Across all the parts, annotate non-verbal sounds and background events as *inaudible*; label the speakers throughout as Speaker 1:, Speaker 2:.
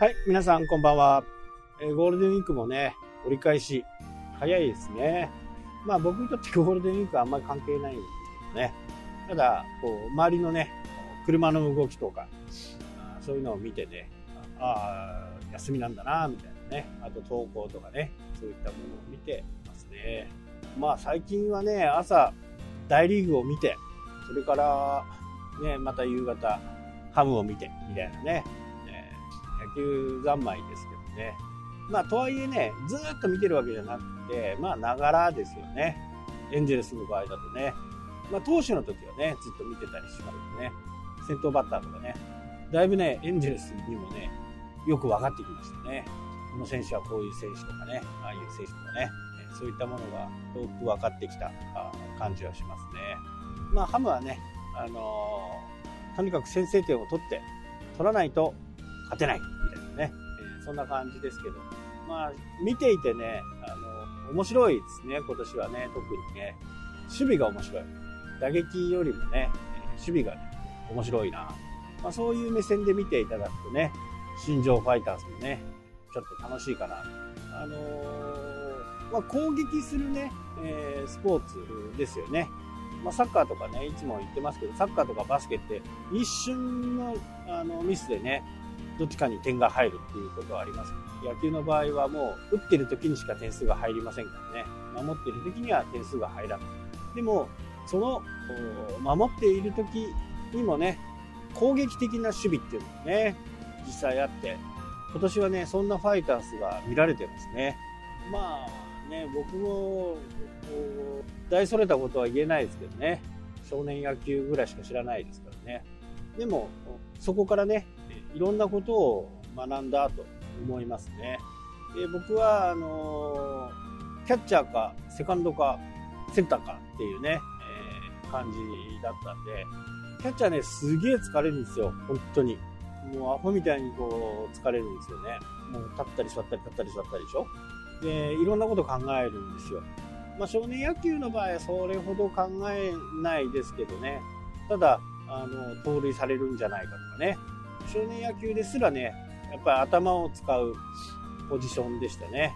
Speaker 1: はい、皆さんこんばんは。えゴールデンウィークもね、折り返し、早いですね。まあ僕にとって *laughs* ゴールデンウィークはあんまり関係ないんですけどね。ただ、こう、周りのね、車の動きとか、あそういうのを見てね、ああ、休みなんだな、みたいなね。あと投稿とかね、そういったものを見てますね。まあ最近はね、朝、大リーグを見て、それから、ね、また夕方、ハムを見て、みたいなね、ー野球三昧ですけどね。まあ、とはいえね、ずっと見てるわけじゃなくて、まあ、ながらですよね。エンジェルスの場合だとね、まあ、投手の時はね、ずっと見てたりしますよね。先頭バッターとかね。だいぶね、エンジェルスにもね、よく分かってきましたね。この選手はこういう選手とかね、ああいう選手とかね、そういったものがよく分かってきた感じはしますね。まあ、ハムはね、あのーとにかく先制点を取って、取らないと勝てないみたいなね、えーそんな感じですけど、まあ、見ていてね、あの、面白いですね、今年はね、特にね、守備が面白い。打撃よりもね、守備がね、面白いな。まあ、そういう目線で見ていただくとね、新庄ファイターズもね、ちょっと楽しいかな。あのーまあ、攻撃するね、えースポーツですよね。まあ、サッカーとかね、いつも言ってますけど、サッカーとかバスケって一瞬のあのミスでね、どっちかに点が入るっていうことはあります。野球の場合はもう、打ってる時にしか点数が入りませんからね。守ってる時には点数が入らない。でも、その、守っている時にもね、攻撃的な守備っていうのがね、実際あって、今年はね、そんなファイターズが見られてますね。まあね、僕も、大それたことは言えないですけどね、少年野球ぐらいしか知らないですからね。でも、そこからね、いろんなことを学んだと思いますね。で僕は、あのキャッチャーか、セカンドか、センターかっていうね、えー感じだったんで、キャッチャーね、すげえ疲れるんですよ、本当に。もうアホみたいにこう、疲れるんですよね。もう立ったり座ったり立ったり座ったりでしょで、いろんなこと考えるんですよ。まあ、少年野球の場合はそれほど考えないですけどね。ただ、あの、盗塁されるんじゃないかとかね。少年野球ですらね、やっぱり頭を使うポジションでしたね。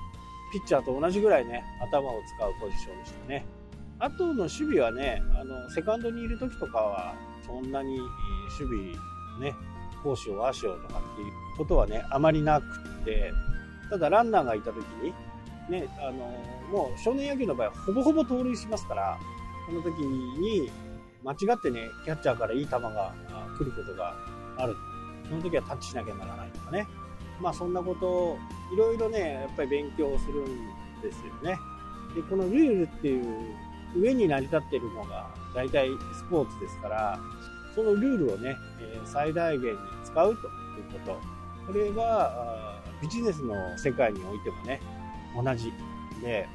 Speaker 1: ピッチャーと同じぐらいね、頭を使うポジションでしたね。あとの守備はね、あの、セカンドにいる時とかは、そんなに守備、ね、攻守を足をとかっていうことはね、あまりなくって、ただランナーがいた時に、ね、あの、もう少年野球の場合はほぼほぼ盗塁しますから、その時に間違ってね、キャッチャーからいい球が来ることがある。その時はタッチしなきゃならないとかね。まあそんなことをいろいろね、やっぱり勉強するんですよね。で、このルールっていう上に成り立っているのが大体スポーツですから、そのルールをね、最大限に使うということ。これはあービジネスの世界においてもね、同じで、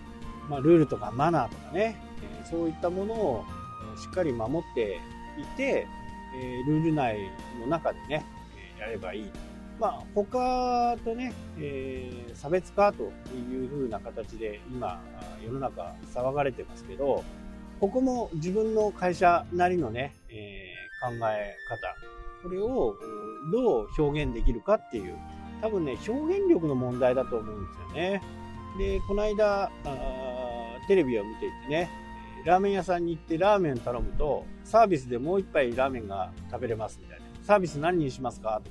Speaker 1: まあ、ルールとかマナーとかね、そういったものをしっかり守っていて、ルール内の中でね、やればいい。まあ、他とね、えー差別化という風な形で今、世の中騒がれてますけど、ここも自分の会社なりのね、えー考え方、これをどう表現できるかっていう、多分ね、表現力の問題だと思うんですよね。で、この間、あテレビを見ていてね、ラーメン屋さんに行ってラーメン頼むと、サービスでもう一杯ラーメンが食べれますみたいな。サービス何にしますか？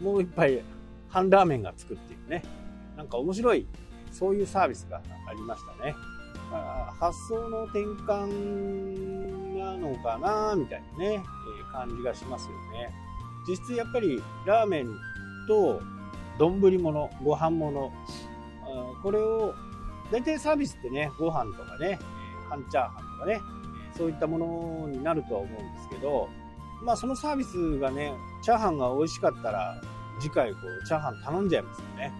Speaker 1: もう一杯半ラーメンがつくっていうね。なんか面白い、そういうサービスがありましたね。あー発想の転換なのかなみたいなね、えー感じがしますよね。実質やっぱりラーメンと丼物、ご飯物、あーこれを、大体サービスってね、ご飯とかね、半チャーハンとかね、そういったものになるとは思うんですけど、まあそのサービスがね、チャーハンが美味しかったら、次回こう、チャーハン頼んじゃいますよね。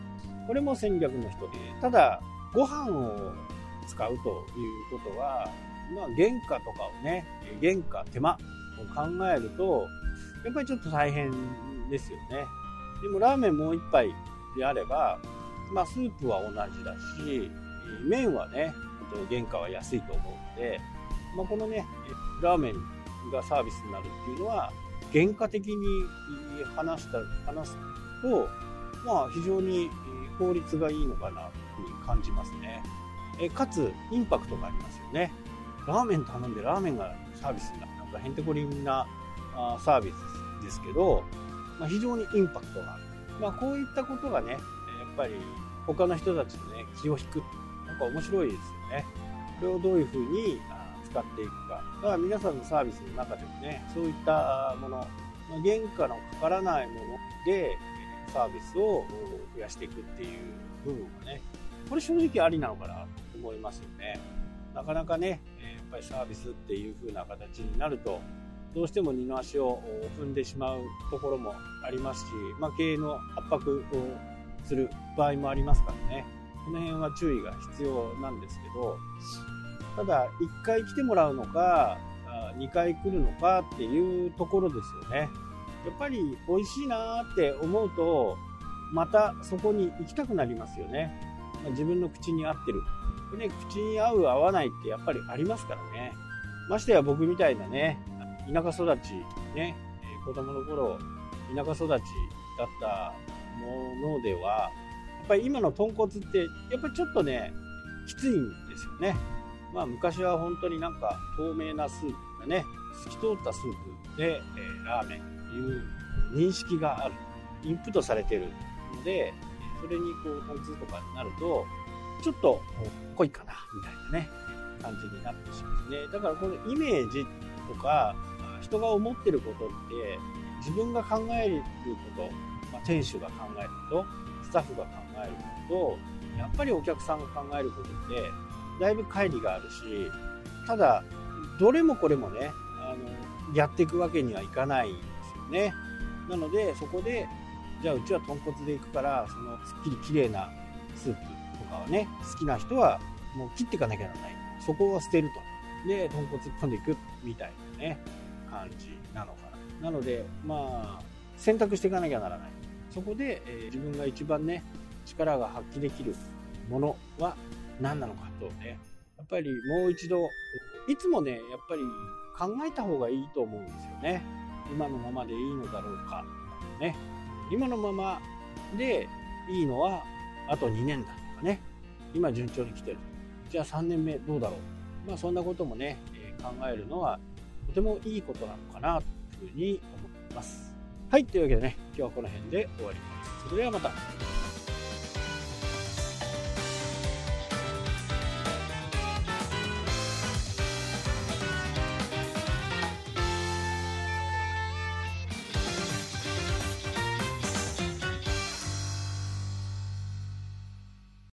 Speaker 1: これも戦略の一つ、ただ、ご飯を使うということは、まあ原価とかをね、原価、手間を考えると、やっぱりちょっと大変ですよね。でもラーメンもう一杯であれば、まあスープは同じだし、麺はね、原価は安いと思うので、まあ、このね、ラーメンがサービスになるっていうのは、原価的に話した、話すと、まあ、非常に効率がいいのかなというふうに感じますね。えかつ、インパクトがありますよね。ラーメン頼んでラーメンがサービスになる。なんかへんてこりんなあサービスですけど、まあ、非常にインパクトがある。まあ、こういったことがね、やっぱり他の人たちのね、気を引く。なんか面白いですよね。これをどういうふうに使っていくか。だから皆さんのサービスの中でもね、そういったもの、原価のかからないものでサービスを増やしていくっていう部分はね、これ正直ありなのかなと思いますよね。なかなかね、やっぱりサービスっていう風な形になると、どうしても二の足を踏んでしまうところもありますし、まあ、経営の圧迫をする場合もありますからね。この辺は注意が必要なんですけど、ただ、1回来てもらうのか、2回来るのかっていうところですよね。やっぱり美味しいなって思うと、またそこに行きたくなりますよね。自分の口に合ってるで。ね、口に合う合わないってやっぱりありますからね。ましてや僕みたいなね、田舎育ち、ね、子供の頃、田舎育ちだったものでは、やっぱり今の豚骨って、やっぱりちょっとね、きついんですよね。まあ昔は本当になんか透明なスープがね、透き通ったスープで、えー、ラーメンという認識がある。インプットされてるので、それにこう、豚骨とかになると、ちょっと濃いかな、みたいなね、感じになってしまうね。だからこのイメージとか、人が思ってることって、自分が考えること、まあ、店主が考えること、スタッフが考えること、やっぱりお客さんが考えることって、だいぶ乖離があるし、ただ、どれもこれもね、あの、やっていくわけにはいかないんですよね。なので、そこで、じゃあうちは豚骨でいくから、そのすっきり綺麗なスープとかはね、好きな人はもう切っていかなきゃならない。そこは捨てると。で、豚骨一本でいくみたいなね、感じなのかな。なので、まあ、選択していかなきゃならない。そこで、えー、自分が一番ね、力が発揮できるものは何なのかとね、やっぱりもう一度、いつもね、やっぱり考えた方がいいと思うんですよね。今のままでいいのだろうか。ね。今のままでいいのはあと2年だとかね。今順調に来てる。じゃあ3年目どうだろう。まあそんなこともね、え、考えるのはとてもいいことなのかなというふうに思います。はい。というわけでね、今日はこの辺で終わります。それではまた。